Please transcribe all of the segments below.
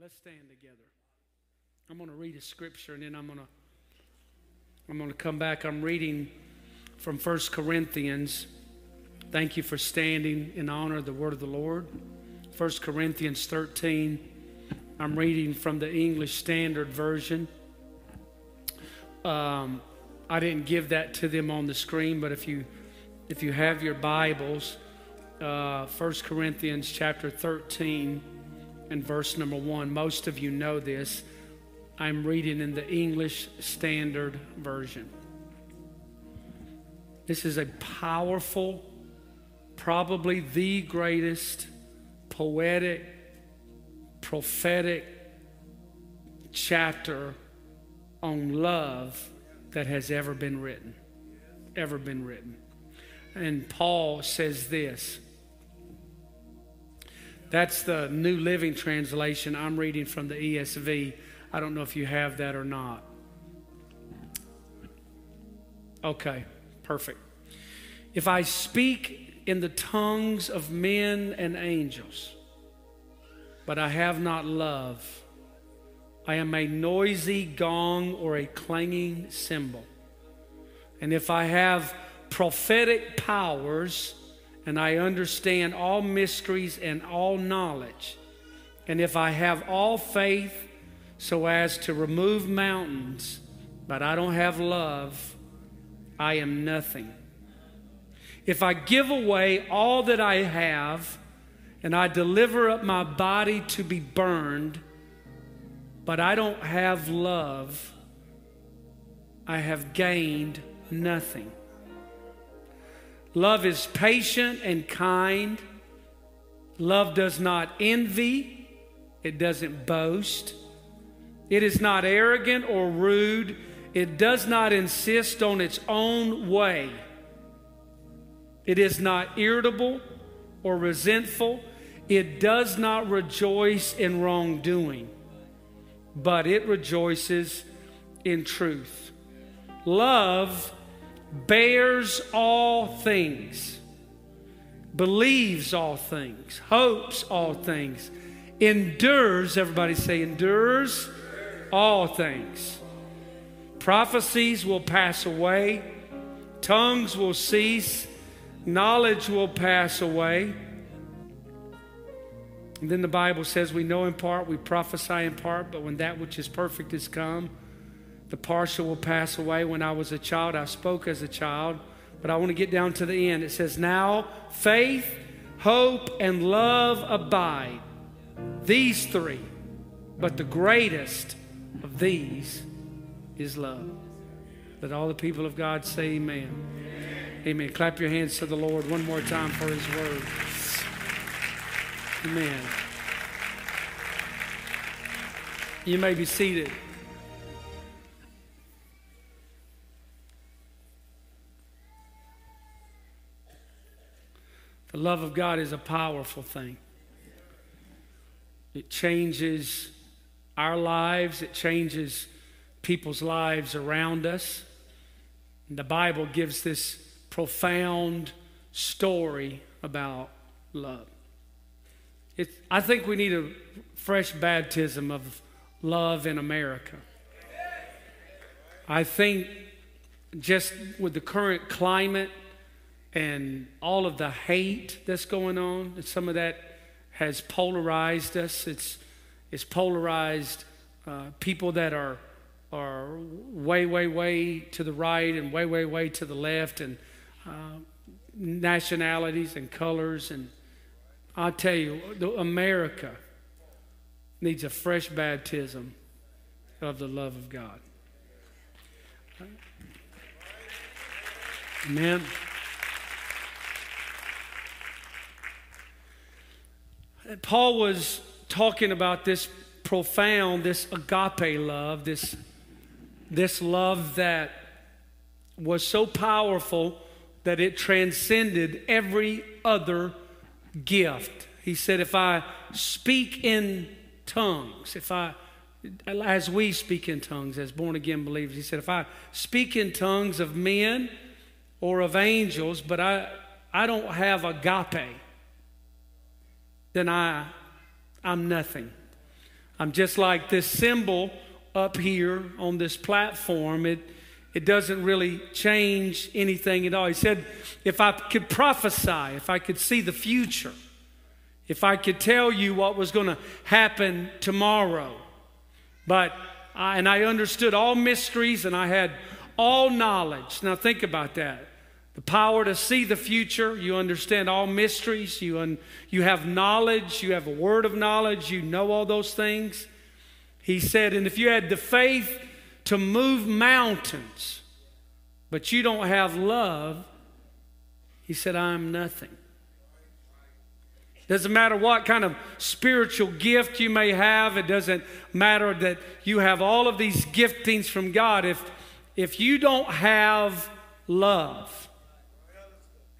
let's stand together. I'm going to read a scripture and then I'm going to I'm going to come back. I'm reading from 1 Corinthians. Thank you for standing in honor of the word of the Lord. 1 Corinthians 13. I'm reading from the English Standard Version. Um, I didn't give that to them on the screen, but if you if you have your Bibles, uh, 1 Corinthians chapter 13 and verse number 1. Most of you know this. I'm reading in the English Standard Version. This is a powerful, probably the greatest poetic, prophetic chapter on love that has ever been written. Ever been written. And Paul says this. That's the New Living Translation. I'm reading from the ESV. I don't know if you have that or not. Okay, perfect. If I speak in the tongues of men and angels, but I have not love, I am a noisy gong or a clanging cymbal. And if I have prophetic powers and I understand all mysteries and all knowledge, and if I have all faith so as to remove mountains, but I don't have love, I am nothing. If I give away all that I have and I deliver up my body to be burned, but I don't have love, I have gained nothing. Love is patient and kind. Love does not envy, it doesn't boast. It is not arrogant or rude. It does not insist on its own way. It is not irritable or resentful. It does not rejoice in wrongdoing, but it rejoices in truth. Love bears all things, believes all things, hopes all things, endures, everybody say, endures all things. Prophecies will pass away, tongues will cease, knowledge will pass away. And then the Bible says we know in part, we prophesy in part, but when that which is perfect is come, the partial will pass away. When I was a child, I spoke as a child, but I want to get down to the end. It says, Now faith, hope, and love abide. These three, but the greatest of these is love. Let all the people of God say amen. Amen. amen. Clap your hands to the Lord one more time for his word. Amen. You may be seated. The love of God is a powerful thing. It changes our lives, it changes people's lives around us. And the Bible gives this profound story about love. It, I think we need a fresh baptism of love in America. I think just with the current climate and all of the hate that's going on, and some of that has polarized us. It's is polarized uh, people that are are way, way, way to the right and way, way, way to the left, and uh, nationalities and colors. And I tell you, America needs a fresh baptism of the love of God. Amen. Paul was talking about this profound, this agape love, this, this love that was so powerful that it transcended every other gift. He said, If I speak in tongues, if I, as we speak in tongues as born again believers, he said, If I speak in tongues of men or of angels, but I, I don't have agape, then I I'm nothing. I'm just like this cymbal up here on this platform. It, it doesn't really change anything at all. He said, if I could prophesy, if I could see the future, if I could tell you what was going to happen tomorrow, but I, and I understood all mysteries and I had all knowledge. Now think about that. The power to see the future, you understand all mysteries, you, un, you have knowledge, you have a word of knowledge, you know all those things. He said, and if you had the faith to move mountains, but you don't have love, he said, I'm nothing. Doesn't matter what kind of spiritual gift you may have, it doesn't matter that you have all of these giftings from God. If, if you don't have love,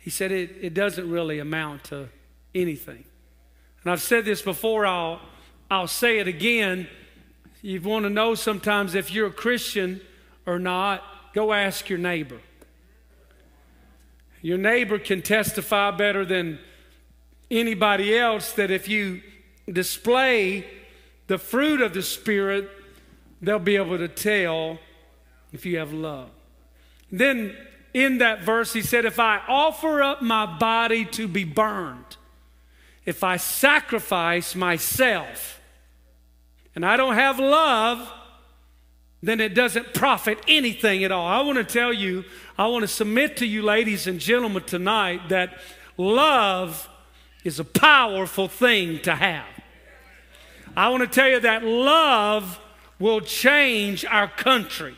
he said it, it doesn't really amount to anything. And I've said this before, I'll, I'll say it again. You want to know sometimes if you're a Christian or not, go ask your neighbor. Your neighbor can testify better than anybody else that if you display the fruit of the Spirit, they'll be able to tell if you have love. Then in that verse, he said, If I offer up my body to be burned, if I sacrifice myself, and I don't have love, then it doesn't profit anything at all. I want to tell you, I want to submit to you, ladies and gentlemen, tonight that love is a powerful thing to have. I want to tell you that love will change our country.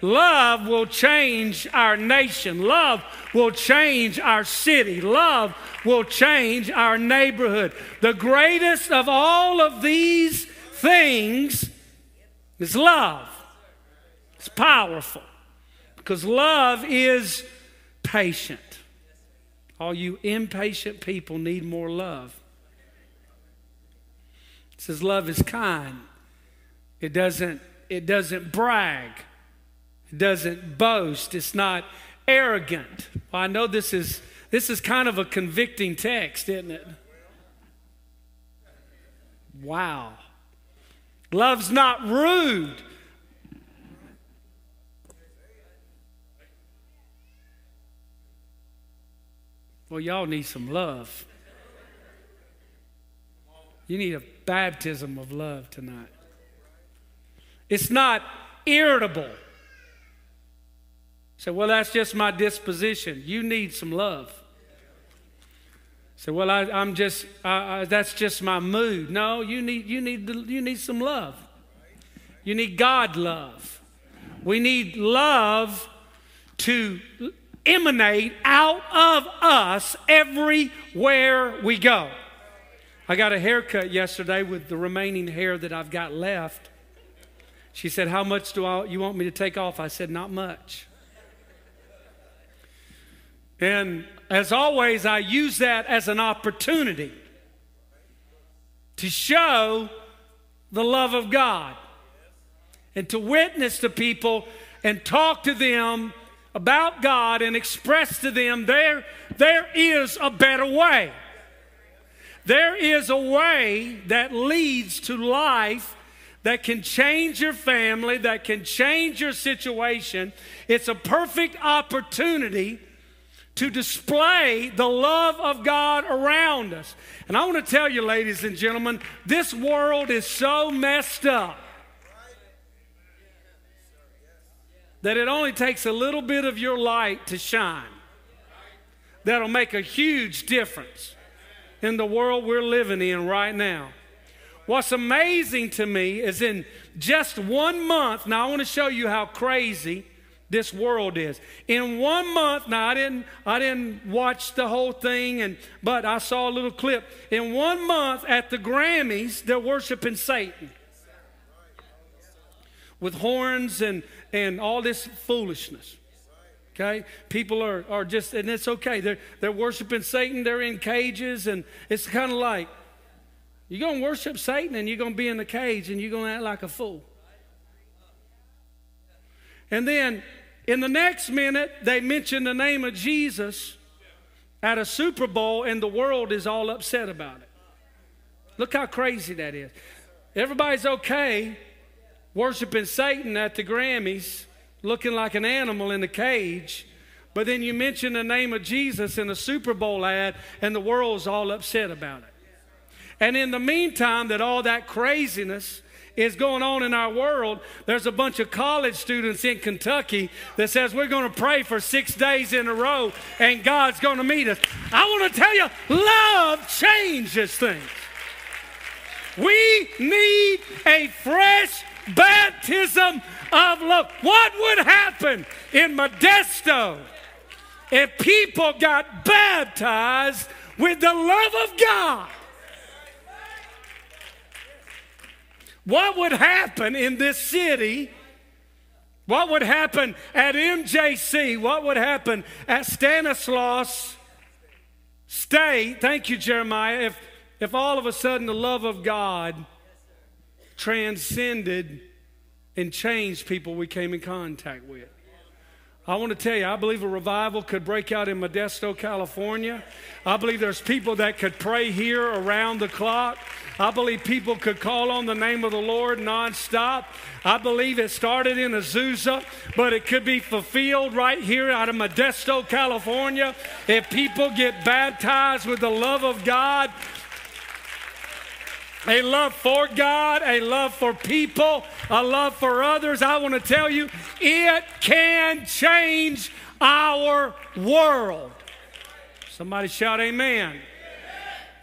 Love will change our nation. Love will change our city. Love will change our neighborhood. The greatest of all of these things is love. It's powerful because love is patient. All you impatient people need more love. It says love is kind. It doesn't, it doesn't brag. It doesn't boast. It's not arrogant. Well, I know this is this is kind of a convicting text, isn't it? Wow. Love's not rude. Well, y'all need some love. You need a baptism of love tonight. It's not irritable. Say, well, that's just my disposition. You need some love. Say, well, I, am just, I, I, that's just my mood. No, you need, you, need, you need some love. You need God love. We need love to emanate out of us everywhere we go. I got a haircut yesterday with the remaining hair that I've got left. She said, How much do I, you want me to take off? I said, Not much. And as always, I use that as an opportunity to show the love of God and to witness to people and talk to them about God and express to them there, there is a better way. There is a way that leads to life that can change your family, that can change your situation. It's a perfect opportunity to display the love of God around us. And I want to tell you, ladies and gentlemen, this world is so messed up that it only takes a little bit of your light to shine. That'll make a huge difference in the world we're living in right now. What's amazing to me is in just one month, now I want to show you how crazy this world is. In one month, now I didn't I didn't watch the whole thing and but I saw a little clip. In one month at the Grammys, they're worshiping Satan. With horns and and all this foolishness. Okay? People are, are just, and it's okay. They're, they're worshiping Satan. They're in cages, and it's kind of like, you're to worship Satan and you're to be in the cage and you're to act like a fool. And then in the next minute, they mention the name of Jesus at a Super Bowl, and the world is all upset about it. Look how crazy that is. Everybody's okay worshiping Satan at the Grammys, looking like an animal in a cage. But then you mention the name of Jesus in a Super Bowl ad, and the world's all upset about it. And in the meantime, that all that craziness is going on in our world, there's a bunch of college students in Kentucky that says we're going to pray for six days in a row and God's going to meet us. I want to tell you, love changes things. We need a fresh baptism of love. What would happen in Modesto if people got baptized with the love of God? What would happen in this city? What would happen at MJC? What would happen at Stanislaus State? Thank you, Jeremiah. If, if all of a sudden the love of God transcended and changed people we came in contact with. I want to tell you, I believe a revival could break out in Modesto, California. I believe there's people that could pray here around the clock. I believe people could call on the name of the Lord nonstop. I believe it started in Azusa, but it could be fulfilled right here out of Modesto, California. If people get baptized with the love of God, a love for God, a love for people, a love for others. I want to tell you, it can change our world. Somebody shout, Amen.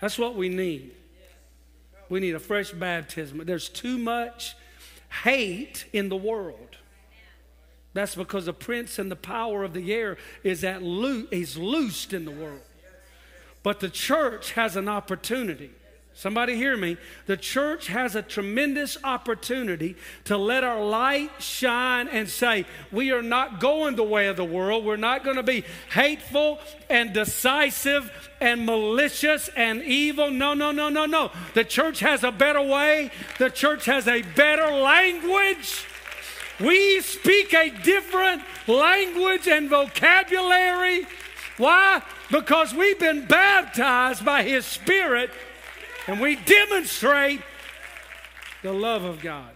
That's what we need. We need a fresh baptism. There's too much hate in the world. That's because the prince and the power of the air is at lo- is loosed in the world. But the church has an opportunity Somebody hear me. The church has a tremendous opportunity to let our light shine and say, We are not going the way of the world. We're not going to be hateful and decisive and malicious and evil. No, no, no, no, no. The church has a better way, the church has a better language. We speak a different language and vocabulary. Why? Because we've been baptized by His Spirit and we demonstrate the love of God.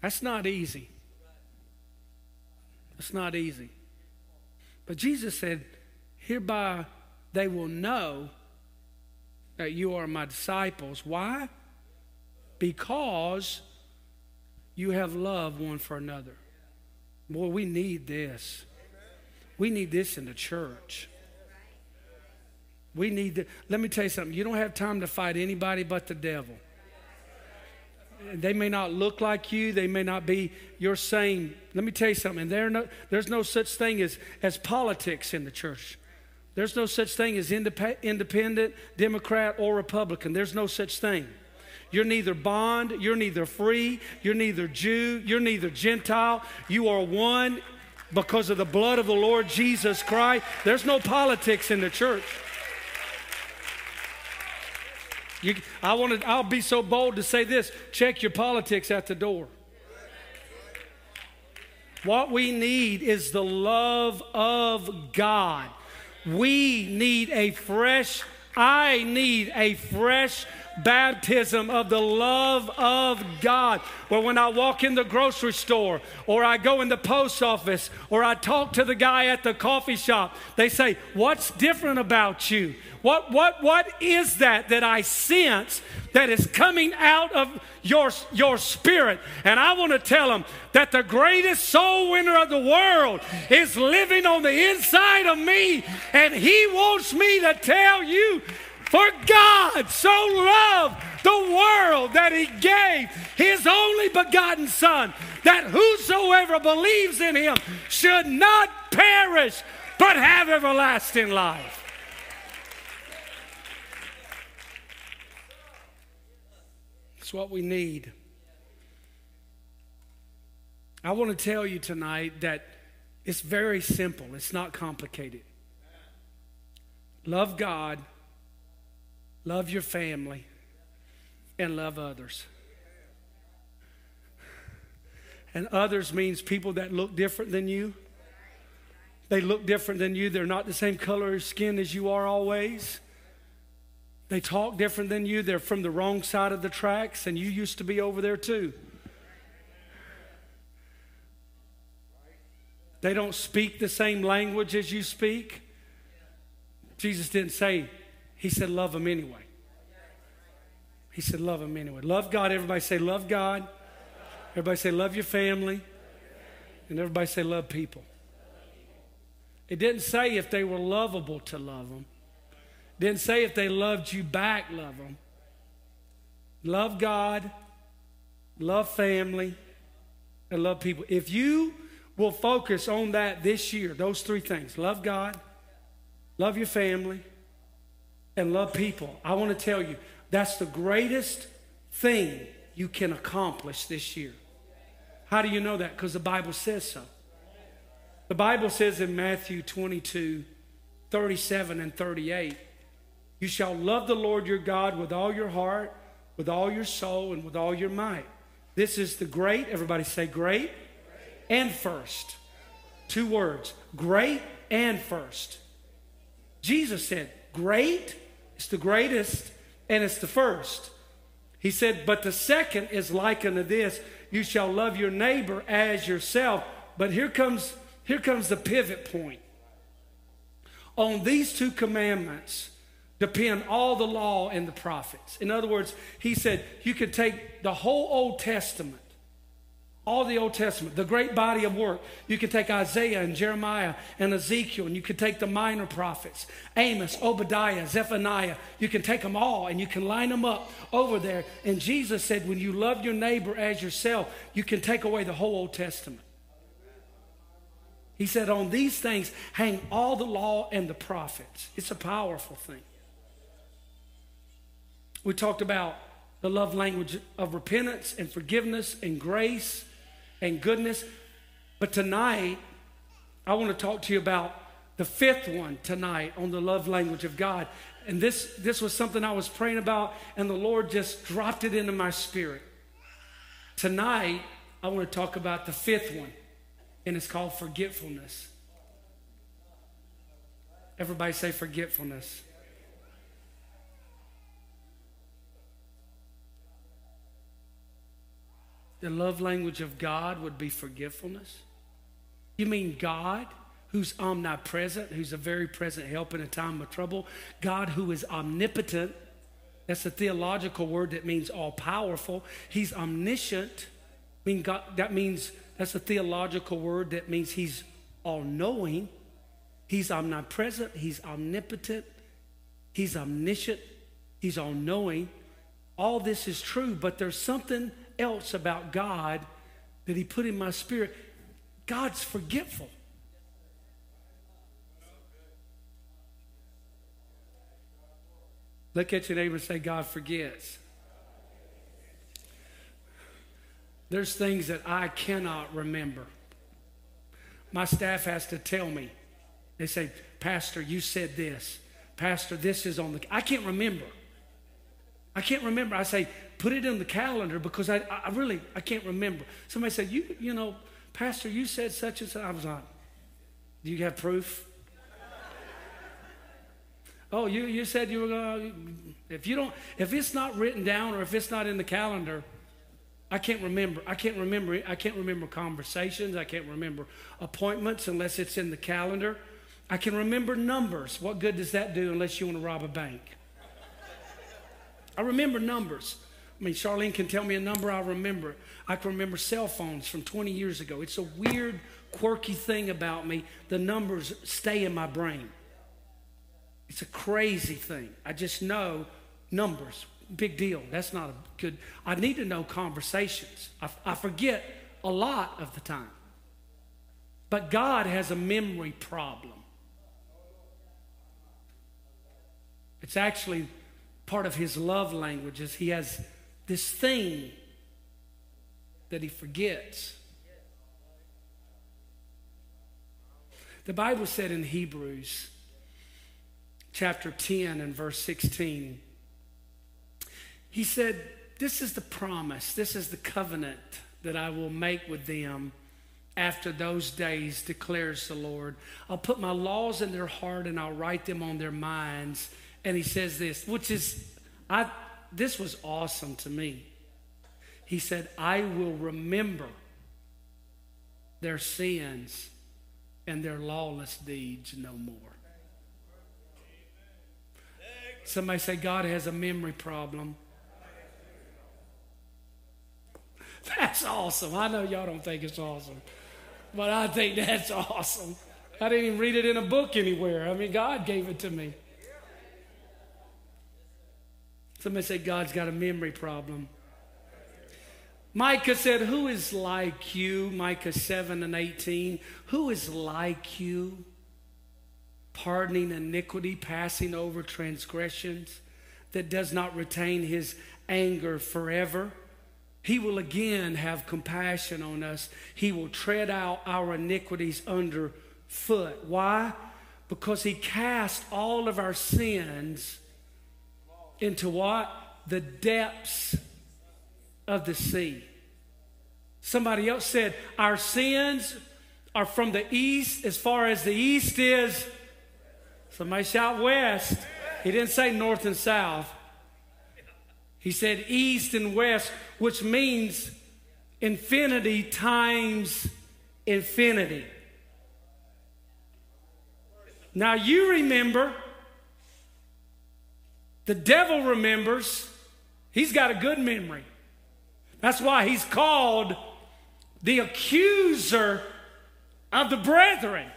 That's not easy. That's not easy. But Jesus said, Hereby they will know that you are my disciples. Why? Because you have love one for another. Boy, we need this. We need this in the church. We need to, let me tell you something. You don't have time to fight anybody but the devil. They may not look like you, they may not be your same. Let me tell you something. No, there's no such thing as, as politics in the church. There's no such thing as independent, Democrat, or Republican. There's no such thing. You're neither bond, you're neither free, you're neither Jew, you're neither Gentile. You are one because of the blood of the Lord Jesus Christ. There's no politics in the church. You, I want to, I'll be so bold to say this check your politics at the door. What we need is the love of God. We need a fresh, I need a fresh baptism of the love of God. Where when I walk in the grocery store, or I go in the post office, or I talk to the guy at the coffee shop, they say, What's different about you? What, what, what is that that I sense that is coming out of your, your spirit? And I want to tell them that the greatest soul winner of the world is living on the inside of me, and he wants me to tell you for God so loved the world that he gave his only begotten Son, that whosoever believes in him should not perish, but have everlasting life. It's what we need. I want to tell you tonight that it's very simple, it's not complicated. Love God love your family, and love others. And others means people that look different than you. They look different than you. They're not the same color of skin as you are always. They talk different than you. They're from the wrong side of the tracks, and you used to be over there too. They don't speak the same language as you speak. Jesus didn't say, He said, love them anyway. He said, love them anyway. Love God. Everybody say, love God. Everybody say, love your family. And everybody say, love people. It didn't say if they were lovable to love them. It didn't say if they loved you back, love them. Love God, love family, and love people. If you will focus on that this year, those three things love God, love your family, and love people. I want to tell you, that's the greatest thing you can accomplish this year. How do you know that? Because the Bible says so. The Bible says in Matthew 22 37 and 38, you shall love the Lord your God with all your heart, with all your soul, and with all your might. This is the great, everybody say great, and first. Two words great and first. Jesus said, Great is the greatest and it's the first. He said, But the second is like unto this you shall love your neighbor as yourself. But here comes, here comes the pivot point. On these two commandments depend all the law and the prophets. In other words, he said you could take the whole Old Testament all the Old Testament, the great body of work. You could take Isaiah and Jeremiah and Ezekiel, and you could take the minor prophets, Amos, Obadiah, Zephaniah. You can take them all and you can line them up over there. And Jesus said, when you love your neighbor as yourself, you can take away the whole Old Testament. He said, on these things hang all the law and the prophets. It's a powerful thing. We talked about the love language of repentance and forgiveness and grace and goodness. But tonight, I want to talk to you about the fifth one tonight on the love language of God. And this, this was something I was praying about, and the Lord just dropped it into my spirit. Tonight, I want to talk about the fifth one, and it's called forgetfulness. Everybody say forgetfulness. The love language of God would be forgetfulness? You mean God, who's omnipresent, who's a very present help in a time of trouble? God, who is omnipotent, that's a theological word that means all powerful. He's omniscient. I mean, God, that means that's a theological word that means he's all knowing. He's omnipresent. He's omnipotent. He's omniscient. He's all knowing. All this is true, but there's something else about God that He put in my spirit. God's forgetful. Look at your neighbor and say, God forgets. There's things that I cannot remember. My staff has to tell me. They say, Pastor, you said this. Pastor, this is on the. I can't remember. I can't remember. I say, put it in the calendar because I, I really, I can't remember. Somebody said, you, you know, Pastor, you said such and such. I was like, do you have proof? oh, you, you said you were going to, if you don't, if it's not written down or if it's not in the calendar, I can't remember. I can't remember. I can't remember conversations. I can't remember appointments unless it's in the calendar. I can remember numbers. What good does that do unless you want to rob a bank? I remember numbers. I mean, Charlene can tell me a number, I'll remember. I can remember cell phones from 20 years ago. It's a weird, quirky thing about me. The numbers stay in my brain. It's a crazy thing. I just know numbers. Big deal. That's not a good. I need to know conversations. I, I forget a lot of the time. But God has a memory problem. It's actually part of his love language is he has this thing that he forgets. The Bible said in Hebrews chapter 10 and verse 16, he said, This is the promise, this is the covenant that I will make with them after those days, declares the Lord. I'll put my laws in their heart and I'll write them on their minds And he says this, which is, I, this was awesome to me. He said, I will remember their sins and their lawless deeds no more. Somebody say, God has a memory problem. That's awesome. I know y'all don't think it's awesome, but I think that's awesome. I didn't even read it in a book anywhere. I mean, God gave it to me. Somebody say, God's got a memory problem. Micah said, Who is like you? Micah 7 and 18. Who is like you? Pardoning iniquity, passing over transgressions, that does not retain his anger forever. He will again have compassion on us. He will tread out our iniquities under foot. Why? Because he cast all of our sins into what? The depths of the sea. Somebody else said, Our sins are from the east as far as the east is. Somebody shout west. He didn't say north and south. He said east and west, which means infinity times infinity. Now you remember, the devil remembers, he's got a good memory. That's why he's called the accuser of the brethren.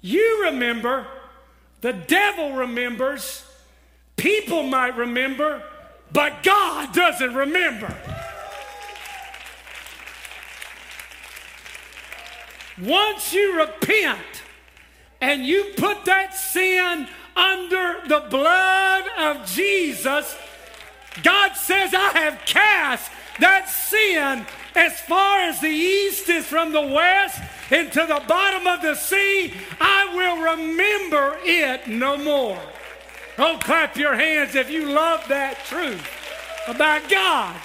You remember, the devil remembers, people might remember, but God doesn't remember. Once you repent and you put that sin under the blood of Jesus, God says, I have cast that sin as far as the east is from the west into the bottom of the sea. I will remember it no more. Oh, clap your hands if you love that truth about God.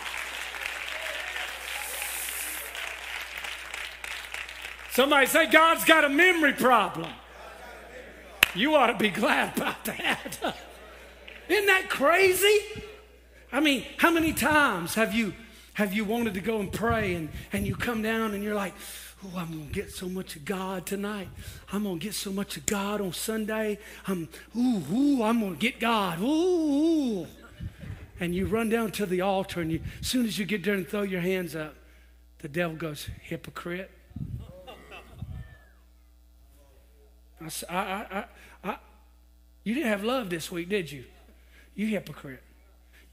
Somebody say, God's got a memory problem. You ought to be glad about that. Isn't that crazy? I mean, how many times have you have you wanted to go and pray and, and you come down and you're like, Oh, I'm to get so much of God tonight. I'm to get so much of God on Sunday. I'm, ooh, ooh, I'm to get God. Ooh, ooh. And you run down to the altar, and you, as soon as you get there and throw your hands up, the devil goes, hypocrite. I, I, I, I, you didn't have love this week, did you? You hypocrite.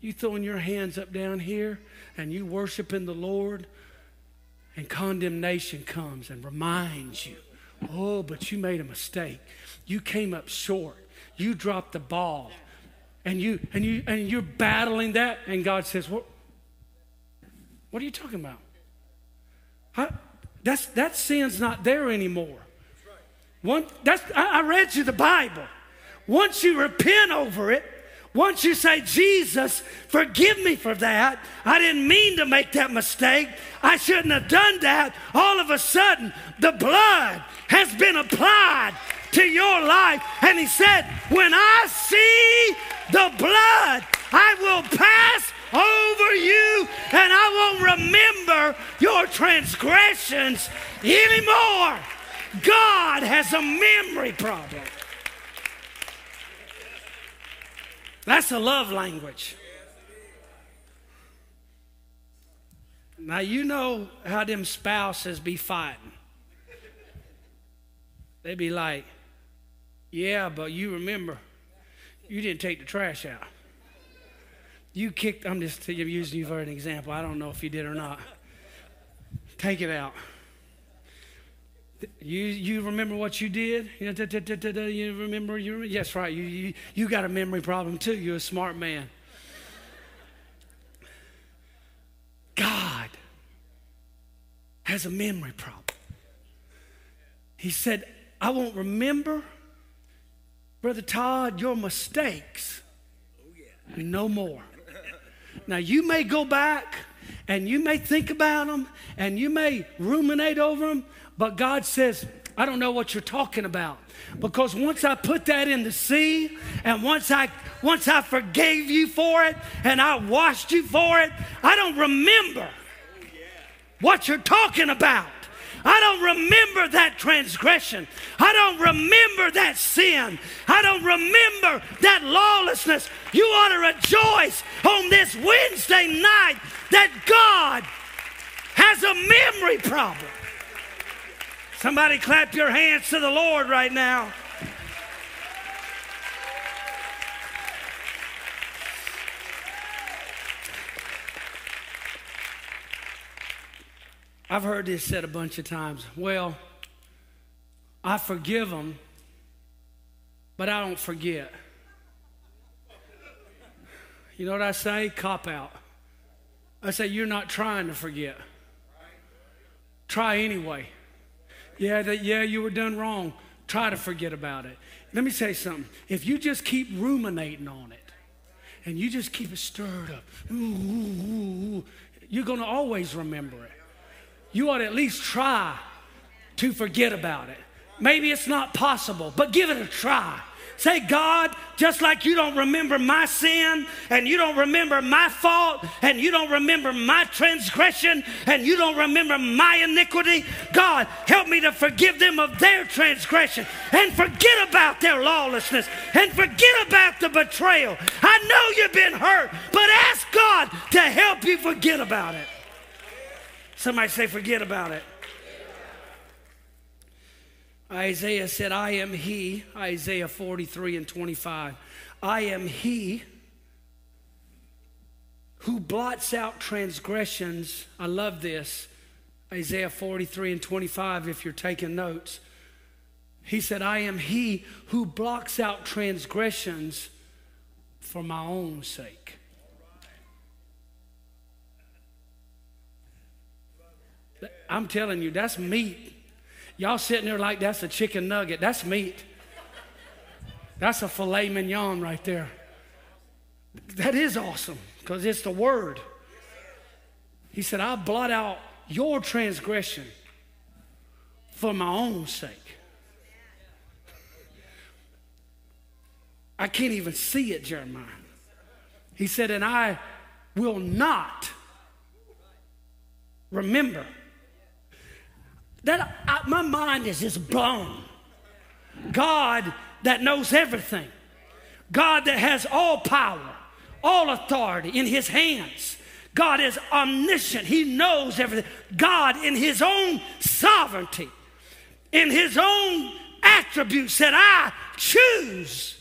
You throwing your hands up down here and you worshiping the Lord and condemnation comes and reminds you, oh, but you made a mistake. You came up short. You dropped the ball. And you and you and you're battling that, and God says, What what are you talking about? How, that's that sin's not there anymore. One, that's, I, I read you the Bible. Once you repent over it, once you say, Jesus, forgive me for that, I didn't mean to make that mistake, I shouldn't have done that, all of a sudden the blood has been applied to your life. And he said, When I see the blood, I will pass over you and I won't remember your transgressions anymore. God has a memory problem. That's a love language. Now, you know how them spouses be fighting. They be like, yeah, but you remember, you didn't take the trash out. You kicked, I'm just using you for an example. I don't know if you did or not. Take it out. You, you remember what you did? You, remember? You remember? Yes, right. You, you, you got a memory problem too. You're a smart man. God has a memory problem. He said, I won't remember, Brother Todd, your mistakes no more. Now, you may go back and you may think about them and you may ruminate over them, but God says, I don't know what you're talking about. Because once I put that in the sea and once I once I forgave you for it and I washed you for it, I don't remember what you're talking about. I don't remember that transgression. I don't remember that sin. I don't remember that lawlessness. You ought to rejoice on this Wednesday night that God has a memory problem. Somebody clap your hands to the Lord right now. I've heard this said a bunch of times. Well, I forgive them, but I don't forget. You know what I say? Cop out. I say, You're not trying to forget. Try anyway. Yeah, that, yeah, you were done wrong. Try to forget about it. Let me say something. If you just keep ruminating on it and you just keep it stirred up, ooh, ooh, ooh, you're going to always remember it you ought to at least try to forget about it. Maybe it's not possible, but give it a try. Say, God, just like you don't remember my sin and you don't remember my fault and you don't remember my transgression and you don't remember my iniquity, God, help me to forgive them of their transgression and forget about their lawlessness and forget about the betrayal. I know you've been hurt, but ask God to help you forget about it. Somebody say, forget about it. Isaiah said, I am he, Isaiah 43 and 25. I am he who blots out transgressions. I love this. Isaiah 43 and 25, if you're taking notes. He said, I am he who blocks out transgressions for my own sake. I'm telling you, that's meat. Y'all sitting there like that's a chicken nugget. That's meat. That's a filet mignon right there. That is awesome because it's the word. He said, I'll blot out your transgression for my own sake. I can't even see it, Jeremiah. He said, and I will not remember that I, my mind is just blown. God that knows everything, God that has all power, all authority in His hands. God is omniscient. He knows everything. God, in His own sovereignty, in His own attributes, said, I choose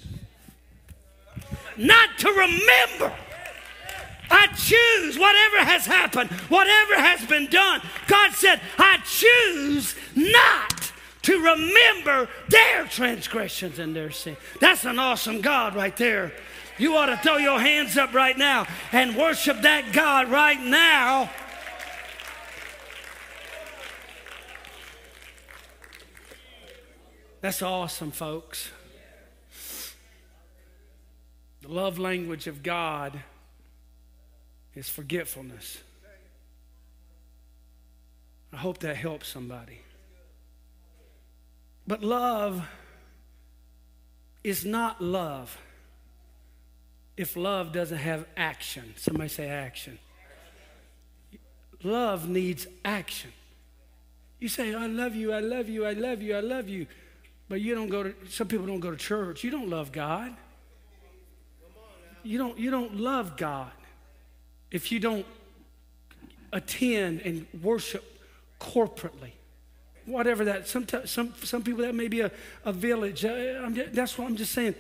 not to remember I choose whatever has happened, whatever has been done. God said, I choose not to remember their transgressions and their sin. That's an awesome God right there. You ought to throw your hands up right now and worship that God right now. That's awesome, folks. The love language of God is forgetfulness. I hope that helps somebody. But love is not love if love doesn't have action. Somebody say action. Love needs action. You say, I love you, I love you, I love you, I love you. But you don't go to, some people don't go to church. You don't love God. You don't, you don't love God if you don't attend and worship corporately, whatever that, some, some, some people that may be a, a village. Uh, that's what I'm just saying.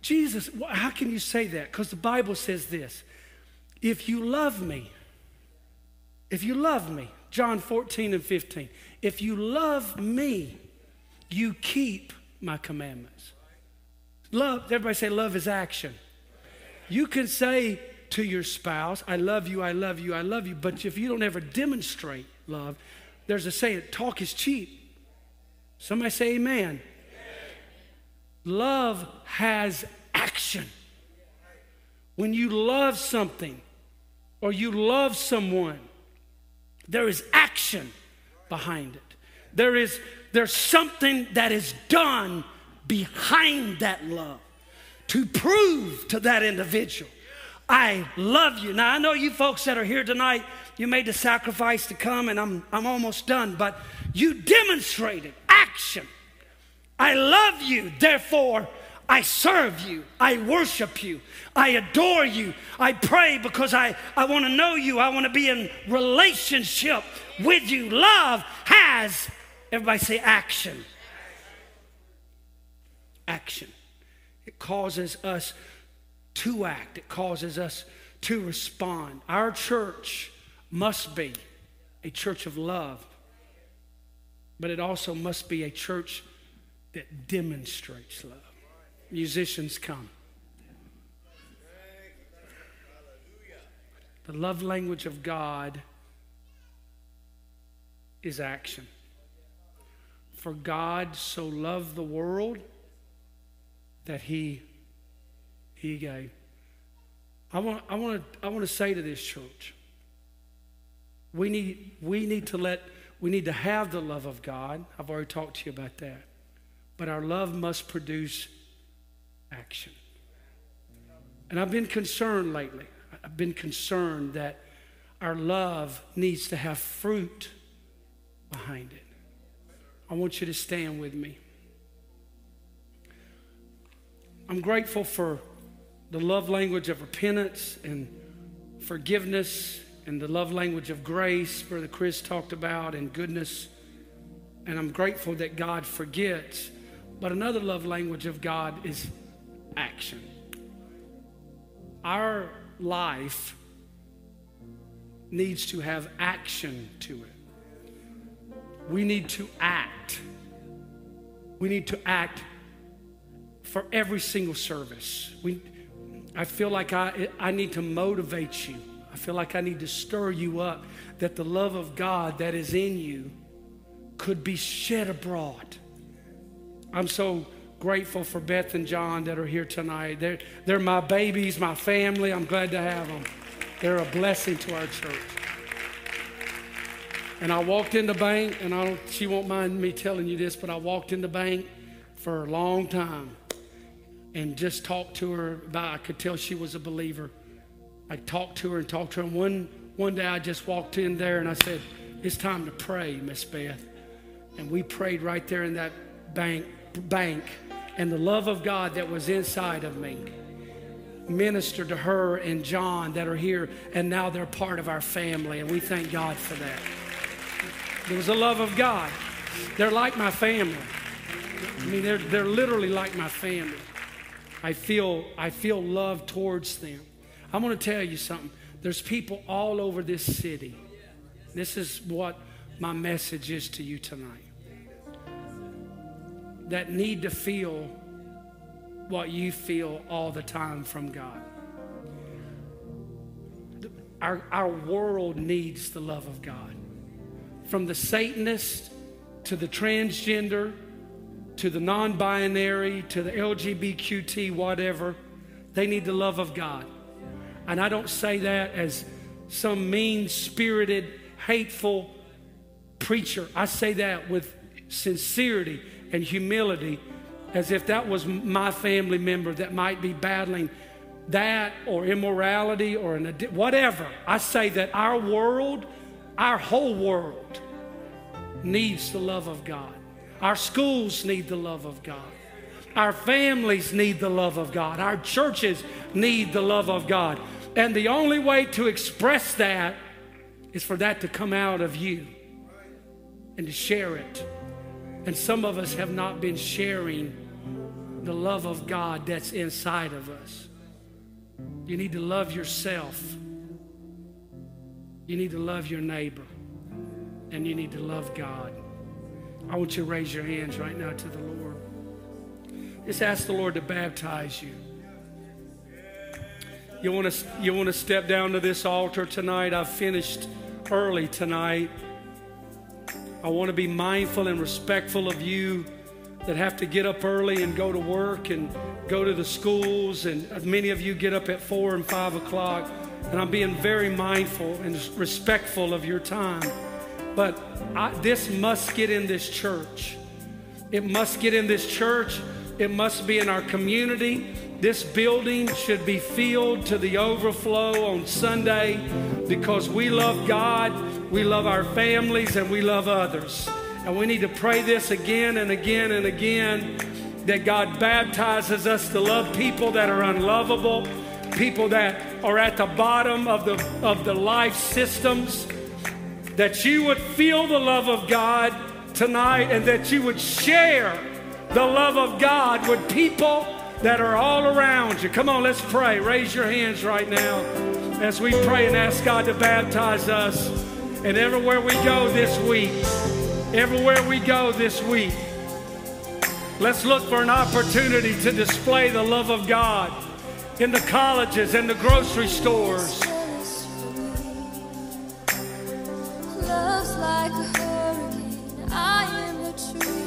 Jesus, how can you say that? Because the Bible says this if you love me, if you love me, John 14 and 15, if you love me, you keep my commandments. Love, everybody say love is action. You can say to your spouse, I love you, I love you, I love you. But if you don't ever demonstrate love, there's a saying, talk is cheap. Somebody say amen. amen. Love has action. When you love something or you love someone, there is action behind it. There is there's something that is done behind that love to prove to that individual, I love you. Now, I know you folks that are here tonight, you made the sacrifice to come, and I'm, I'm almost done, but you demonstrated action. I love you, therefore, I serve you. I worship you. I adore you. I pray because I, I want to know you. I want to be in relationship with you. Love has, everybody say action. Action. It causes us to act, it causes us to respond. Our church must be a church of love, but it also must be a church that demonstrates love. Musicians come. The love language of God is action. For God so loved the world that he gave. I want, I want, to, I want to say to this church, we need, we need to let, we need to have the love of God. I've already talked to you about that. But our love must produce action. And I've been concerned lately. I've been concerned that our love needs to have fruit behind it. I want you to stand with me. I'm grateful for the love language of repentance and forgiveness and the love language of grace, Brother Chris talked about, and goodness. And I'm grateful that God forgets. But another love language of God is action. Our life needs to have action to it. We need to act. We need to act for every single service. We, I feel like I, I need to motivate you. I feel like I need to stir you up that the love of God that is in you could be shed abroad. I'm so grateful for Beth and John that are here tonight. They're, they're my babies, my family. I'm glad to have them. They're a blessing to our church. And I walked in the bank, and I don't, she won't mind me telling you this, but I walked in the bank for a long time and just talked to her about I could tell she was a believer. I talked to her and talked to her. And one, one day I just walked in there and I said, It's time to pray, Miss Beth. And we prayed right there in that bank bank. And the love of God that was inside of me ministered to her and John that are here, and now they're part of our family, and we thank God for that. There was a love of God. They're like my family. I mean, they're, they're literally like my family. I feel, I feel love towards them. I'm going to tell you something. There's people all over this city. This is what my message is to you tonight that need to feel what you feel all the time from God. Our, our world needs the love of God. From the Satanist to the transgender to the non binary, to the LGBTQT, whatever, they need the love of God. And I don't say that as some mean spirited, hateful preacher. I say that with sincerity and humility, as if that was my family member that might be battling that or immorality or an whatever. I say that our world, our whole world, needs the love of God. Our schools need the love of God. Our families need the love of God. Our churches need the love of God. And the only way to express that is for that to come out of you and to share it. And some of us have not been sharing the love of God that's inside of us. You need to love yourself. You need to love your neighbor. And you need to love God. I want you to raise your hands right now to the Lord. Just ask the Lord to baptize you. You want to you want to step down to this altar tonight? I've finished early tonight. I want to be mindful and respectful of you that have to get up early and go to work and go to the schools. And many of you get up at four and five o'clock. And I'm being very mindful and respectful of your time. But I, this must get in this church. It must get in this church. It must be in our community. This building should be filled to the overflow on Sunday because we love God, we love our families, and we love others. And we need to pray this again and again and again that God baptizes us to love people that are unlovable, people that are at the bottom of the, of the life systems, that you would feel the love of God tonight and that you would share the love of God with people that are all around you. Come on, let's pray. Raise your hands right now as we pray and ask God to baptize us. And everywhere we go this week, everywhere we go this week, let's look for an opportunity to display the love of God in the colleges and the grocery stores. Like a hurricane. I am the tree.